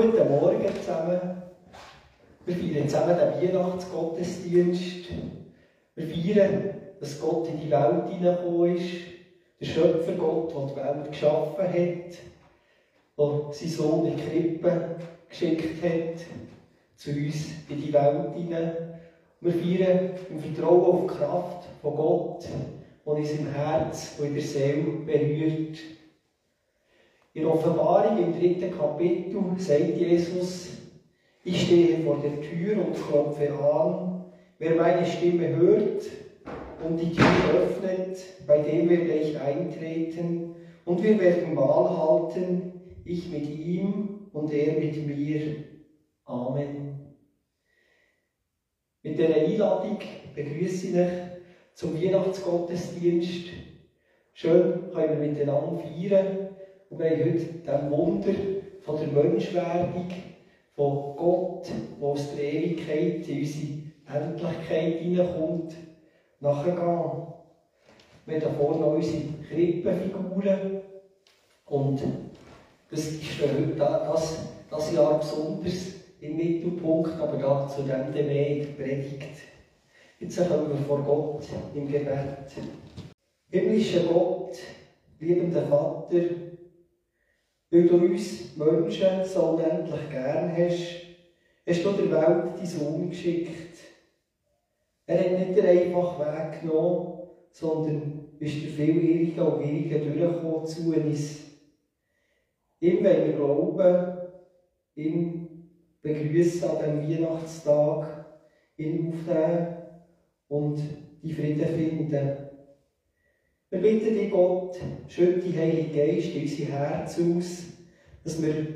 Guten Morgen zusammen. Wir feiern zusammen den Weihnachtsgottesdienst. Wir feiern, dass Gott in die Welt hineingekommen ist. Der Schöpfer Gott, der die Welt geschaffen hat, der seinen Sohn in die Krippe geschickt hat, zu uns in die Welt hinein. Wir feiern im Vertrauen auf die Kraft von Gott, die uns im Herz und in der Seele berührt. In Offenbarung im dritten Kapitel sagt Jesus, ich stehe vor der Tür und klopfe an. Wer meine Stimme hört und die Tür öffnet, bei dem werde ich eintreten und wir werden Mahl halten, ich mit ihm und er mit mir. Amen. Mit dieser Einladung begrüße ich euch zum Weihnachtsgottesdienst. Schön können wir miteinander feiern und wir haben heute dem Wunder von der Menschwerdung, von Gott, der aus der Ewigkeit in unsere Endlichkeit hineinkommt, nachgehen. Wir haben hier vorne unsere Krippenfiguren und das ist heute das, das Jahr besonders im Mittelpunkt, aber dazu dann mehr Predigt. Jetzt kommen wir vor Gott im Gebet. Himmlischer Gott, liebender Vater, weil du uns Menschen so unendlich gern hast, hast du der Welt deinen Sohn geschickt. Er hat nicht den einfachen Weg genommen, sondern ist der viel ewiger und ewiger durchgekommen zu uns. Ihm wollen wir glauben, ihm begrüßen an diesem Weihnachtstag, ihn aufnehmen und die Frieden finden. Wir bitten dich, Gott, schütte die Heilige Geist in unser Herz aus, dass wir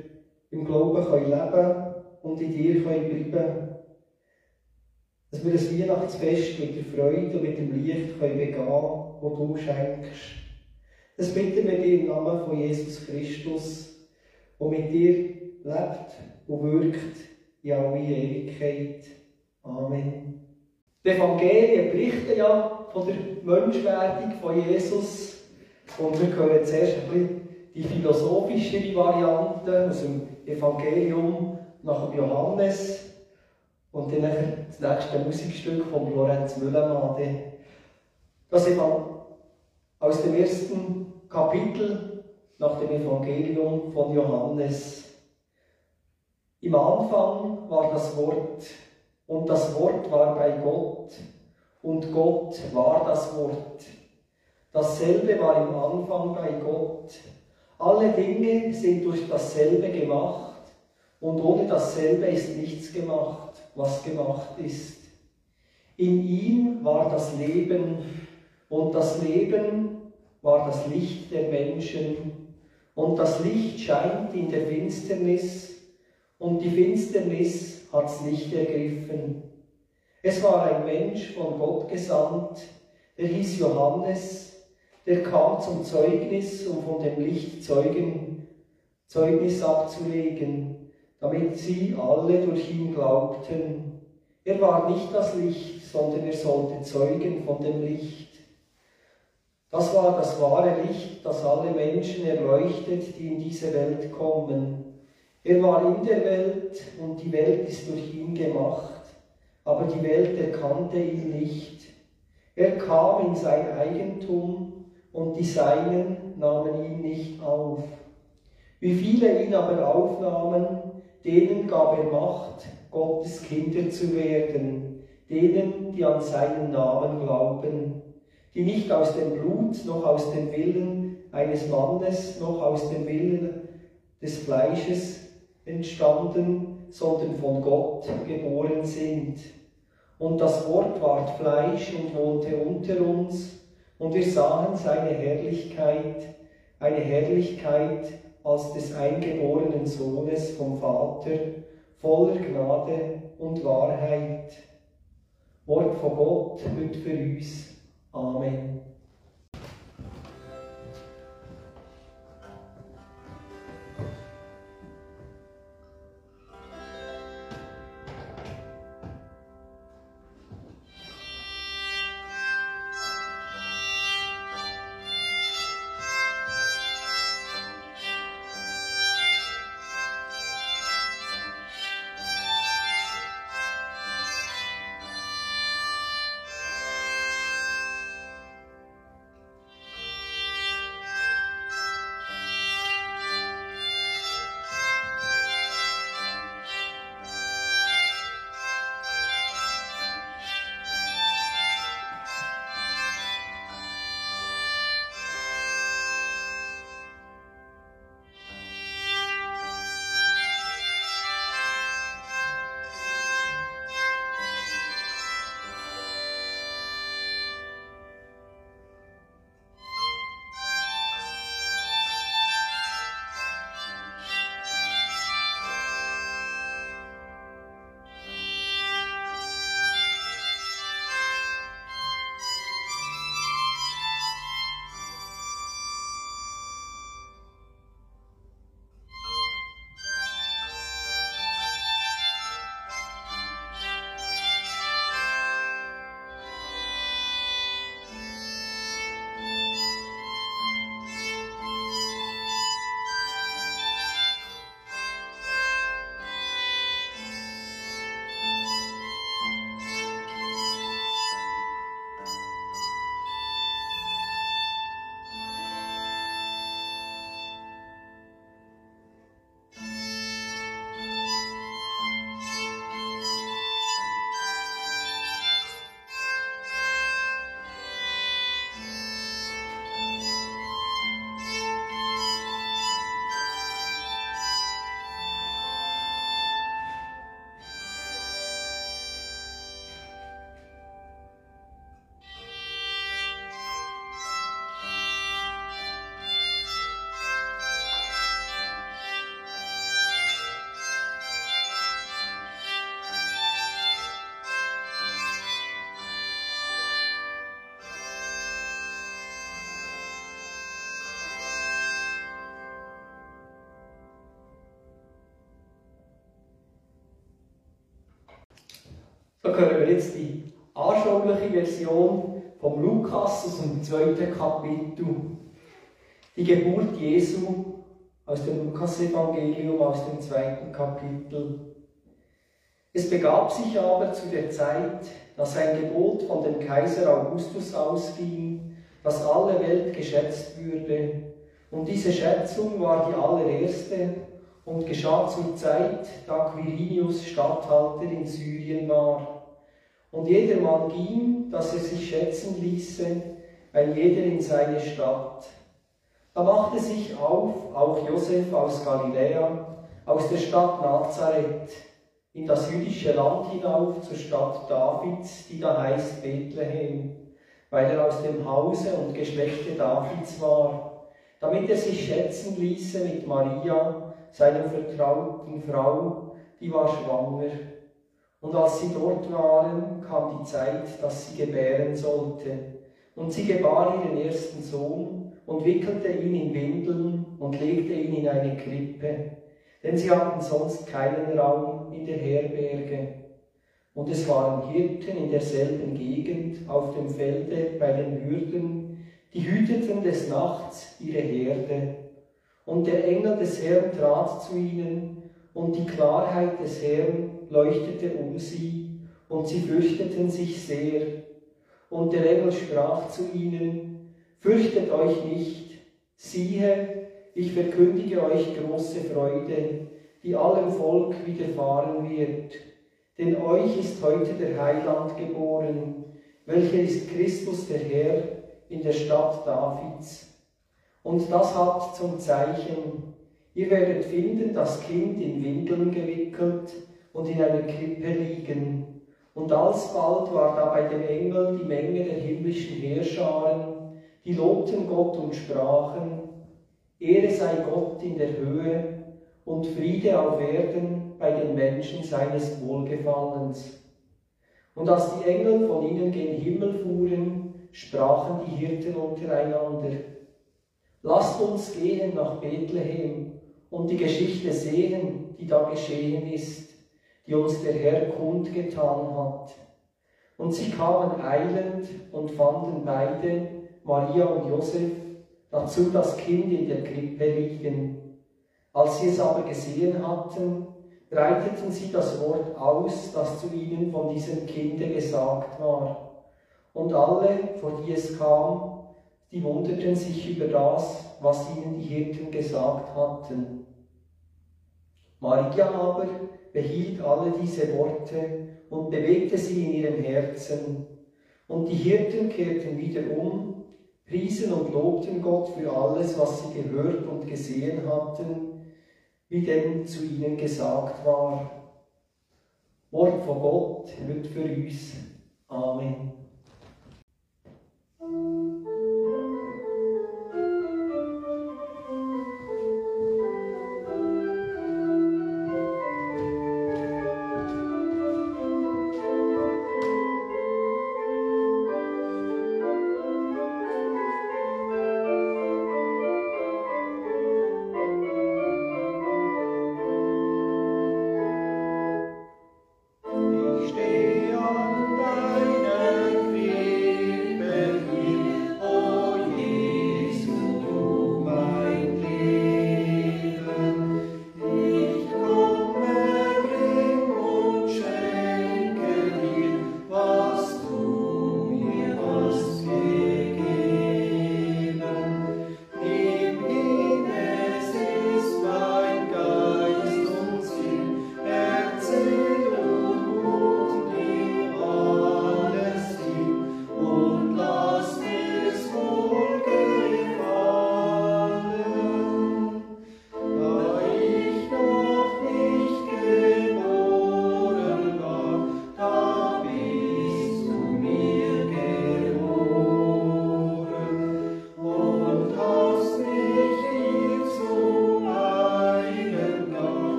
im Glauben können leben und in dir können bleiben Dass wir das Weihnachtsfest mit der Freude und mit dem Licht können begehen können, das du schenkst. Das bitten wir dir im Namen von Jesus Christus, der mit dir lebt und wirkt in alle Ewigkeit. Amen. Die Evangelien berichten ja von der Menschwerdung von Jesus. Und wir hören zuerst ein bisschen die philosophischere Variante aus dem Evangelium nach Johannes. Und dann das nächste Musikstück von Lorenz Müllermann. Das aus dem ersten Kapitel nach dem Evangelium von Johannes. Im Anfang war das Wort und das Wort war bei Gott und Gott war das Wort. Dasselbe war im Anfang bei Gott. Alle Dinge sind durch dasselbe gemacht und ohne dasselbe ist nichts gemacht, was gemacht ist. In ihm war das Leben und das Leben war das Licht der Menschen und das Licht scheint in der Finsternis und die Finsternis hat's nicht ergriffen. Es war ein Mensch von Gott gesandt, der hieß Johannes, der kam zum Zeugnis, um von dem Licht Zeugen, Zeugnis abzulegen, damit sie alle durch ihn glaubten. Er war nicht das Licht, sondern er sollte zeugen von dem Licht. Das war das wahre Licht, das alle Menschen erleuchtet, die in diese Welt kommen. Er war in der Welt und die Welt ist durch ihn gemacht, aber die Welt erkannte ihn nicht. Er kam in sein Eigentum und die Seinen nahmen ihn nicht auf. Wie viele ihn aber aufnahmen, denen gab er Macht, Gottes Kinder zu werden, denen, die an seinen Namen glauben, die nicht aus dem Blut, noch aus dem Willen eines Mannes, noch aus dem Willen des Fleisches, entstanden, sondern von Gott geboren sind. Und das Wort ward Fleisch und wohnte unter uns, und wir sahen seine Herrlichkeit, eine Herrlichkeit als des eingeborenen Sohnes vom Vater, voller Gnade und Wahrheit. Wort von Gott wird für uns. Amen. So hören wir jetzt die anschauliche Version vom Lukas aus dem zweiten Kapitel. Die Geburt Jesu aus dem Lukas-Evangelium aus dem zweiten Kapitel. Es begab sich aber zu der Zeit, dass ein Gebot von dem Kaiser Augustus ausging, dass alle Welt geschätzt würde. Und diese Schätzung war die allererste und geschah zur Zeit, da Quirinius Statthalter in Syrien war. Und jedermann ging, dass er sich schätzen ließe, ein jeder in seine Stadt. Da machte sich auf auch Josef aus Galiläa, aus der Stadt Nazareth, in das jüdische Land hinauf zur Stadt Davids, die da heißt Bethlehem, weil er aus dem Hause und Geschlechte Davids war, damit er sich schätzen ließe mit Maria, seiner vertrauten Frau, die war schwanger. Und als sie dort waren, kam die Zeit, dass sie gebären sollte. Und sie gebar ihren ersten Sohn und wickelte ihn in Windeln und legte ihn in eine Krippe, denn sie hatten sonst keinen Raum in der Herberge. Und es waren Hirten in derselben Gegend auf dem Felde bei den Hürden, die hüteten des Nachts ihre Herde. Und der Engel des Herrn trat zu ihnen, und die Klarheit des Herrn leuchtete um sie, und sie fürchteten sich sehr. Und der Engel sprach zu ihnen, Fürchtet euch nicht, siehe, ich verkündige euch große Freude, die allem Volk widerfahren wird. Denn euch ist heute der Heiland geboren, welcher ist Christus der Herr in der Stadt Davids. Und das hat zum Zeichen, ihr werdet finden, das Kind in Windeln gewickelt und in einer Krippe liegen. Und alsbald war da bei dem Engel die Menge der himmlischen Heerscharen, die lobten Gott und sprachen, Ehre sei Gott in der Höhe und Friede auf Erden bei den Menschen seines Wohlgefallens. Und als die Engel von ihnen gen Himmel fuhren, sprachen die Hirten untereinander, Lasst uns gehen nach Bethlehem und die Geschichte sehen, die da geschehen ist, die uns der Herr kundgetan hat. Und sie kamen eilend und fanden beide, Maria und Josef, dazu das Kind in der Krippe liegen. Als sie es aber gesehen hatten, breiteten sie das Wort aus, das zu ihnen von diesem Kinde gesagt war. Und alle, vor die es kam, die wunderten sich über das, was ihnen die Hirten gesagt hatten. Maria aber behielt alle diese Worte und bewegte sie in ihrem Herzen. Und die Hirten kehrten wieder um, priesen und lobten Gott für alles, was sie gehört und gesehen hatten, wie denn zu ihnen gesagt war. Wort von Gott wird für uns. Amen.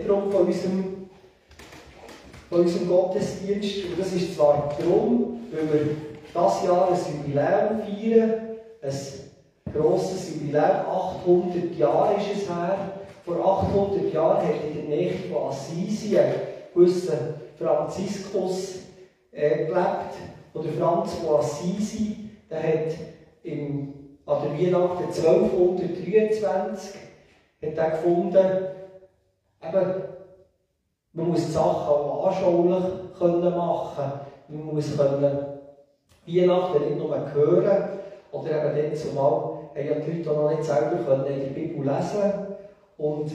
Zentrum von unserem, von unserem Gottesdienst. Und das ist zwar darum, weil wir dieses Jahr ein Jubiläum feiern, ein grosses Jubiläum, 800 Jahre ist es her. Vor 800 Jahren hat in der Nähe von Assisi ein gewisser Franziskus äh, gelebt. Oder Franz von Assisi, der hat im, an der Weihnachten 1223 hat er gefunden, eben, man muss die Sachen auch anschaulich können machen Man muss können Weihnachten nicht nur hören, oder eben dann zumal haben ja die Leute noch nicht selber können die Bibel lesen Und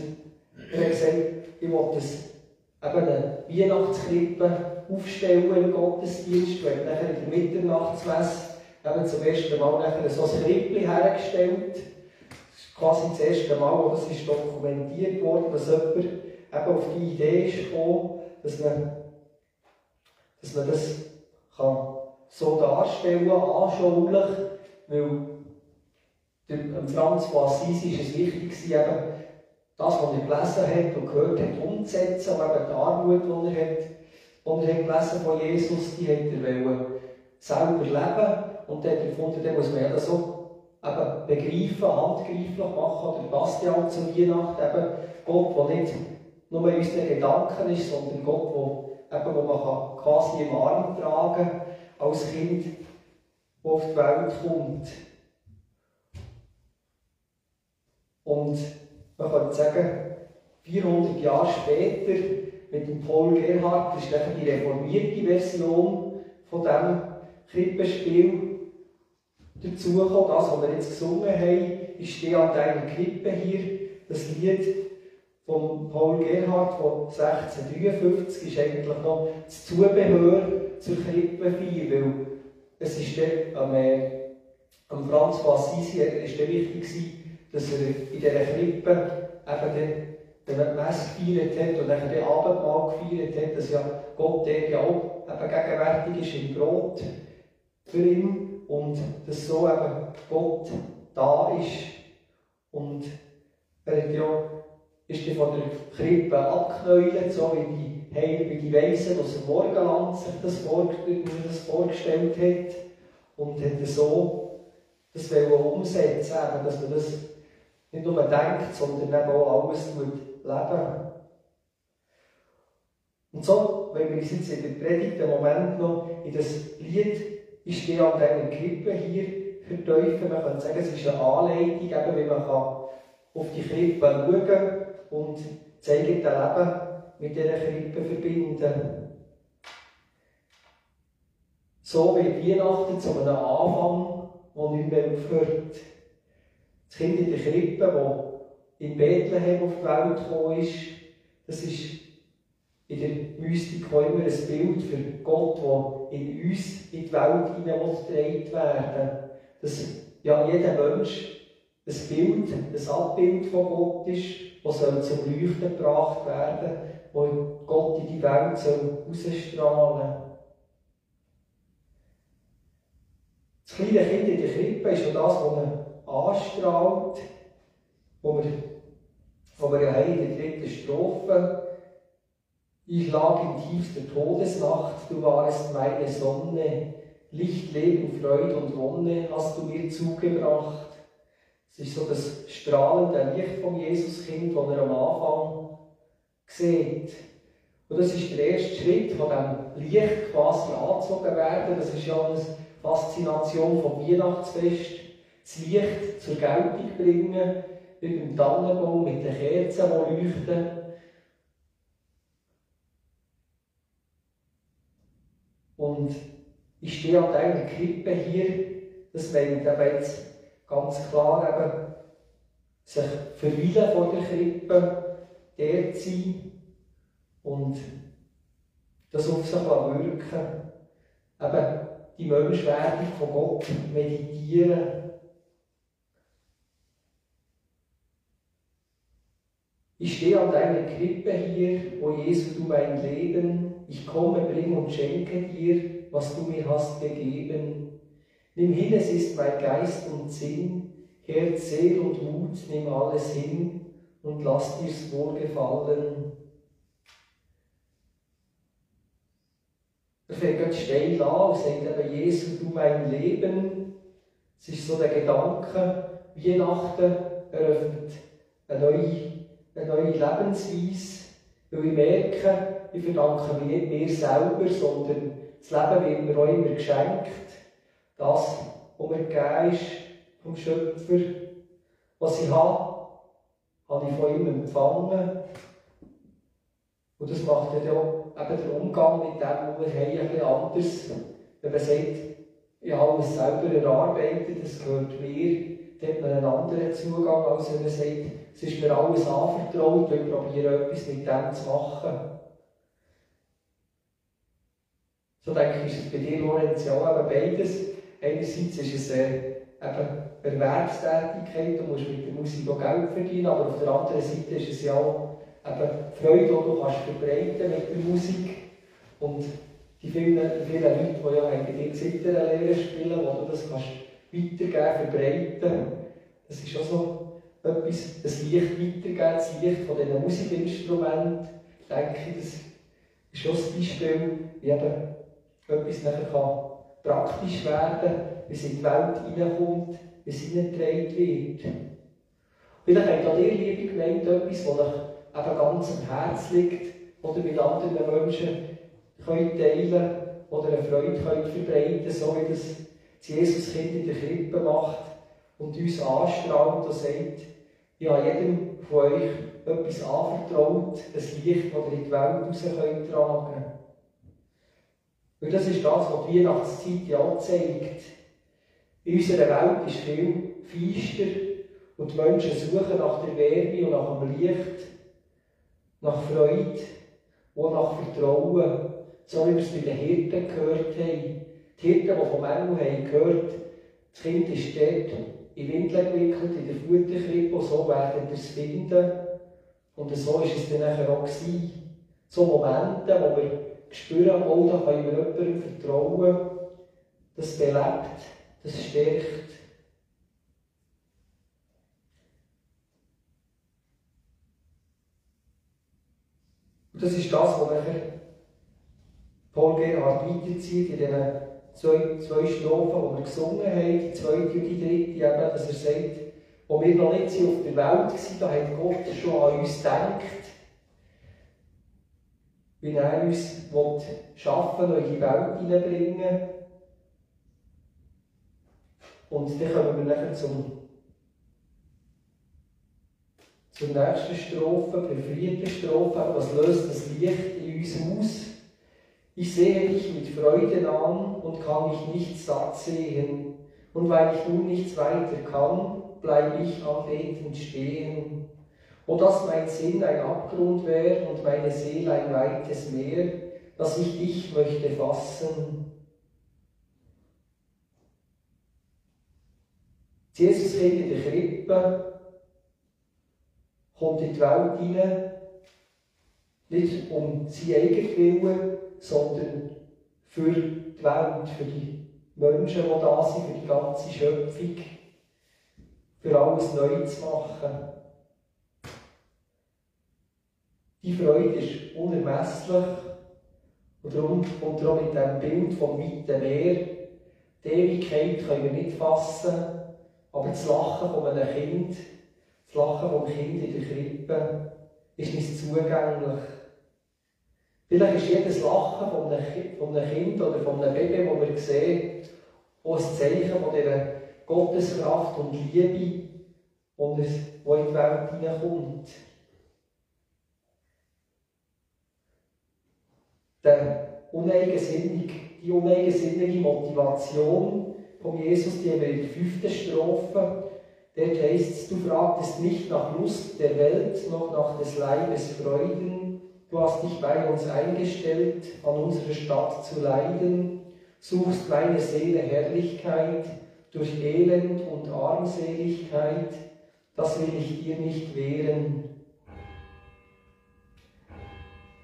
er hat gesagt, ich das eben eine Weihnachtskrippe aufstellen im Gottesdienst. Haben nachher in der Mitternachtsmesse eben zum ersten Mal nachher so ein Krippli hergestellt. Quasi das erste Mal, wo das ist dokumentiert wurde, dass jemand eben auf die Idee gekommen, dass man, dass man das kann so darstellen, anschaulich, weil dem Franz von Assisi ist es wichtig, eben das, was er gelesen hat und gehört hat, umzusetzen, und eben die Armut, die er hat, die er hat gelesen von Jesus, die hat er selber leben und dann hat er gefunden, dann muss man das so eben begreifen, handgreiflich machen, oder passt ja auch zur Weihnacht, eben Gott, der nicht nur in unseren Gedanken ist, sondern Gott, der, eben, wo man quasi im Arm tragen kann, als Kind, das auf die Welt kommt. Und man könnte sagen, 400 Jahre später mit dem Paul Gerhardt, das ist die reformierte Version von diesem Krippenspiel dazugekommen. Das, was wir jetzt gesungen haben, ist die an deiner Krippe hier, das Lied von Paul Gerhardt von 1653 ist eigentlich noch das Zubehör zur Krippenfeier, weil es ist der, am, äh, am Franz von Assisi ist der wichtig dass er in dieser Krippe eben dann, man die Messe gefeiert hat und dann den Abendmahl gefeiert hat, dass ja Gott der ja auch eben gegenwärtig ist im Brot für ihn und dass so eben Gott da ist und er hat ja, ist von der Krippe abgeknäult, so wie die Heil, wie die Weisen aus dem Morgenland sich das, das vorgestellt hat und hat so das umsetzen, eben, dass man das nicht nur denkt, sondern eben auch alles leben. Und so, wenn wir uns jetzt in der Predigt einen Moment noch in das Lied «Ich stehe an deiner Krippe» hier verteufeln, man kann sagen, es ist eine Anleitung, eben, wie man kann auf die Krippe schauen und das Leben mit dieser Krippe verbinden. So wird Weihnachten zu einem Anfang, der nicht mehr aufhört. Das Kind in der Krippe, das in Bethlehem auf die Welt gekommen ist, das ist in der Mystik immer ein Bild für Gott, der in uns in die Welt hineingetragen werden. Dass ja jeder Mensch ein Bild, ein Abbild von Gott ist, das soll zum Leuchten gebracht werden, wo Gott in die Welt soll ausstrahlen Das kleine Kind in der Krippe ist das, was man anstrahlt, wo wir, wo wir ja in der dritten Strophe ich lag in tiefster Todesnacht, du warst meine Sonne, Licht, Leben, Freude und Wonne hast du mir zugebracht. Es ist so das strahlende Licht vom Jesuskind, das er am Anfang sieht. Und das ist der erste Schritt von dem Licht quasi angezogen werden. Das ist ja eine Faszination vom Weihnachtsfest das Licht zur Geltung bringen, über den Tannenbaum mit den Kerzen, die leuchten. Und ich stehe an deiner Krippe hier, das meint eben jetzt ganz klar eben, sich verweilen vor der Krippe, zu sein und das auf sich wirken. Eben die Menschwerdung von Gott meditieren Ich stehe an deiner Krippe hier, o Jesu, du mein Leben. Ich komme, bring und schenke dir, was du mir hast gegeben. Nimm hin, es ist mein Geist und Sinn. Herz, Seel und Mut, nimm alles hin und lass dir's wohlgefallen. Er fängt ganz steil an und sagt eben, Jesus, du mein Leben. Es ist so der Gedanke, Weihnachten eröffnet eine neue, eine neue Lebensweise, weil ich merke, ich verdanke mich nicht mir selber, sondern das Leben wird mir auch immer geschenkt. Das, was mir gegeben ist vom Schöpfer, was ich habe, habe ich von ihm empfangen. Und das macht ja eben den Umgang mit dem, was wir haben, ein bisschen anders. Wenn man sagt, ich habe es selber erarbeitet, das gehört mir, dann hat man einen anderen Zugang, als wenn man sagt, es ist mir alles anvertraut und ich probiere etwas mit dem zu machen. So denke ich, ist es bei dir, Lorenz, ja eben beides. Einerseits ist es äh, eben Erwerbstätigkeit, du musst mit der Musik auch Geld verdienen, aber auf der anderen Seite ist es ja auch eben Freude, die du kannst verbreiten mit der Musik. Und die vielen, die vielen Leute, die ja bei dir Zitterlehre spielen, wo du das kannst weitergeben, verbreiten, das ist auch so etwas, das Licht weitergeben, das Licht von diesen Musikinstrumenten, denke ich, das ist auch ein Beispiel, wie eben etwas nachher kann praktisch werden, wie es in die Welt hineinkommt, wie es hineingetragen wird. Vielleicht habt auch ihr, liebe Gemeinde, etwas, das euch eben ganz am Herz liegt oder mit anderen Menschen könnt teilen oder eine Freude könnt verbreiten so wie das Jesus Kind in der Krippe macht und uns anstrahlt und sagt, ich habe jedem von euch etwas anvertraut, ein Licht, das ihr in die Welt raus könnt tragen Und das ist das, was die Weihnachtszeit ja zeigt. In unserer Welt ist viel feister und die Menschen suchen nach der Wärme und nach dem Licht, nach Freude und nach Vertrauen, so wie wir es bei den Hirten gehört haben. Die Hirten, die vom Engel haben gehört, das Kind ist dort in Windeln gewickelt, in der Futterkrippe, so werden wir es finden. Und so war es dann auch gewesen. So Momente, wo wir spüren, oh, da können wir jemandem vertrauen, das belebt, das stärkt. Und das ist das, was nachher Paul Gerhard weiterzieht in diesen zwei, zwei Strophen, die wir gesungen haben, die zweite und die dritte, eben, dass er sagt, wo wir noch nicht auf der Welt waren, da hat Gott schon an uns gedacht, wie er uns schaffen und in die Welt hineinbringen Und dann kommen wir nachher zum, zur nächsten Strophe, der vierten Strophe, was löst das Licht in uns aus? Ich sehe dich mit Freuden an und kann mich nicht satt sehen. Und weil ich nun nichts weiter kann, bleib ich anbetend stehen. O dass mein Sinn ein Abgrund wär und meine Seele ein weites Meer, dass ich dich möchte fassen. Jesus geht in der Krippe, kommt in die Welt hinein, nicht um sein eigenes Willen, sondern für die Welt, für die Menschen, die da sind, für die ganze Schöpfung, für alles neu zu machen. Die Freude ist unermesslich und darum kommt auch mit dem Bild vom weiten Meer. Die Ewigkeit können wir nicht fassen, aber das Lachen von einem Kind, das Lachen vom Kind in der Krippe, ist nicht zugänglich. Vielleicht ist jedes Lachen von einem, Kind oder von einem Baby, das wir sehen, auch ein Zeichen von dieser Gotteskraft und Liebe, die in die Welt hineinkommt. Der uneigensinnig, die uneigensinnige Motivation von Jesus, die haben wir in der fünften Strophe. Dort heißt du fragtest nicht nach Lust der Welt, noch nach des Leibes Freuden, Du hast dich bei uns eingestellt, an unserer Stadt zu leiden, suchst meine Seele Herrlichkeit durch Elend und Armseligkeit, das will ich dir nicht wehren.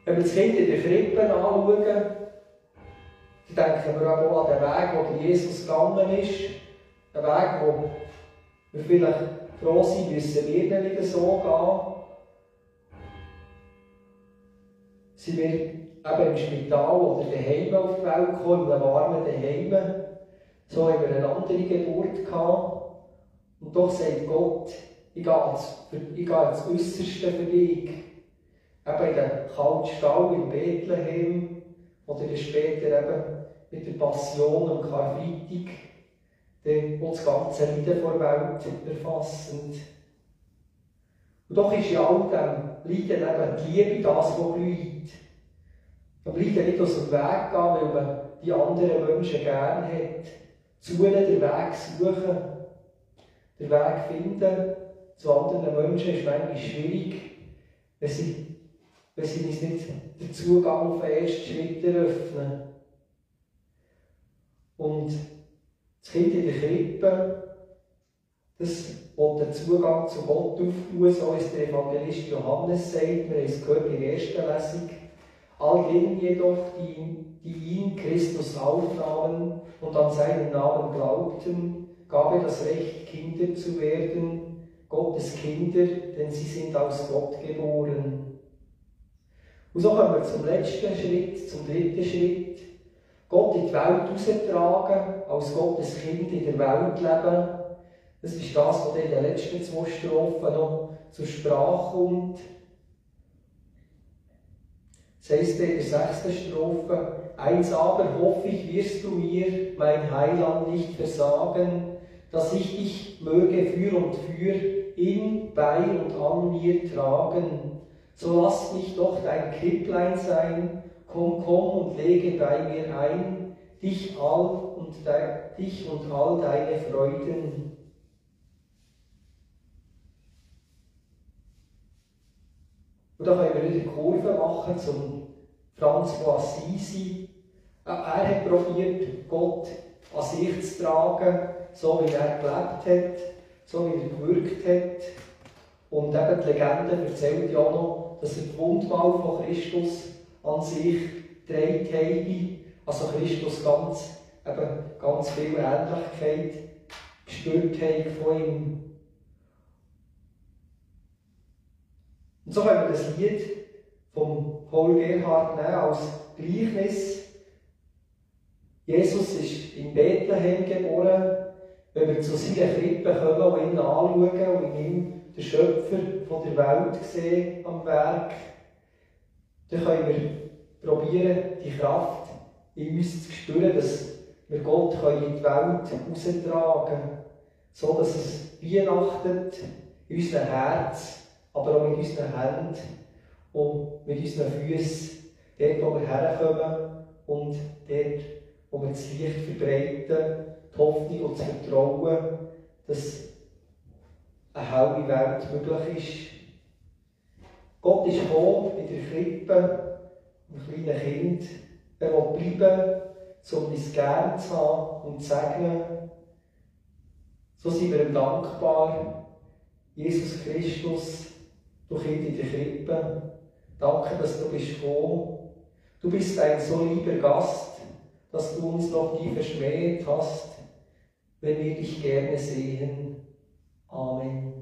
Wenn wir das Kind in der Krippe anschauen, dann denken wir auch an den Weg, wo Jesus gegangen ist. Ein Weg, wo wir vielleicht froh sind, müssen wir nicht wieder so gehen. Sind wir eben im Spital oder daheim auf die Welt gekommen, in einem warmen Daheim. So haben wir eine andere Geburt gehabt. Und doch sagt Gott, ich gehe ins, ich gehe ins Äußerste für dich. Eben in den kalten Stall in Bethlehem oder später eben mit der Passion am Karfreitag, dann das ganze Leiden vor Welt erfassend. Und doch ist in all dem Leiden eben die Liebe das, was blüht. Bleibt ja nicht aus dem Weg gehen, weil man die anderen Menschen gerne hat. Zu ihnen den Weg suchen, den Weg finden zu anderen Menschen ist manchmal schwierig, wenn sie, wenn sie uns nicht den Zugang auf den ersten Schritt eröffnen. Und das Kind in der Krippe, das will den Zugang zu Gott auftun, so es der Evangelist Johannes sagt. Wir haben es gehört in der ersten Lesung. All denen jedoch, die, die ihn, Christus, aufnahmen und an seinen Namen glaubten, gab er das Recht, Kinder zu werden, Gottes Kinder, denn sie sind aus Gott geboren. Und so kommen wir zum letzten Schritt, zum dritten Schritt. Gott in die Welt austragen, als Gottes Kind in der Welt leben. Das ist das, was in den letzten zwei Strophen noch zur Sprache kommt. Das heißt in der sechsten Strophe, eins aber hoffe ich, wirst du mir, mein Heiland, nicht versagen, dass ich dich möge für und für in, bei und an mir tragen. So lass mich doch dein Kripplein sein, komm, komm und lege bei mir ein, dich all und de, dich und all deine Freuden. Und da können wir wieder Kurve machen zum Franz von Assisi. Er hat probiert, Gott an sich zu tragen, so wie er gelebt hat, so wie er gewirkt hat. Und eben die Legende erzählt ja noch, dass er die Wundwahl von Christus an sich trägt habe. Also Christus ganz, eben ganz viel Ähnlichkeit gespürt hat von ihm. Und so können wir das Lied von Paul Gerhard nehmen als Gleichnis. Jesus ist in Bethlehem geboren. Wenn wir zu seiner Krippe kommen und ihn anschauen und in ihm den Schöpfer von der Welt sehen am Werk, dann können wir probieren, die Kraft in uns zu spüren, dass wir Gott in die Welt heraustragen können, so dass es weihnachtet in unserem Herz, aber auch mit unseren Händen und mit unseren Füßen, dort, wo wir herkommen und dort, wo wir das Licht verbreiten, die Hoffnung und das Vertrauen, dass eine helle Welt möglich ist. Gott ist gekommen in der Krippe, ein kleines Kind. Er will bleiben, um uns gern zu haben und zu segnen. So sind wir ihm dankbar. Jesus Christus, du Kind in der Krippe, danke, dass du bist gekommen. Du bist ein so lieber Gast, dass du uns noch nie verschmäht hast, wenn wir dich gerne sehen. Amen.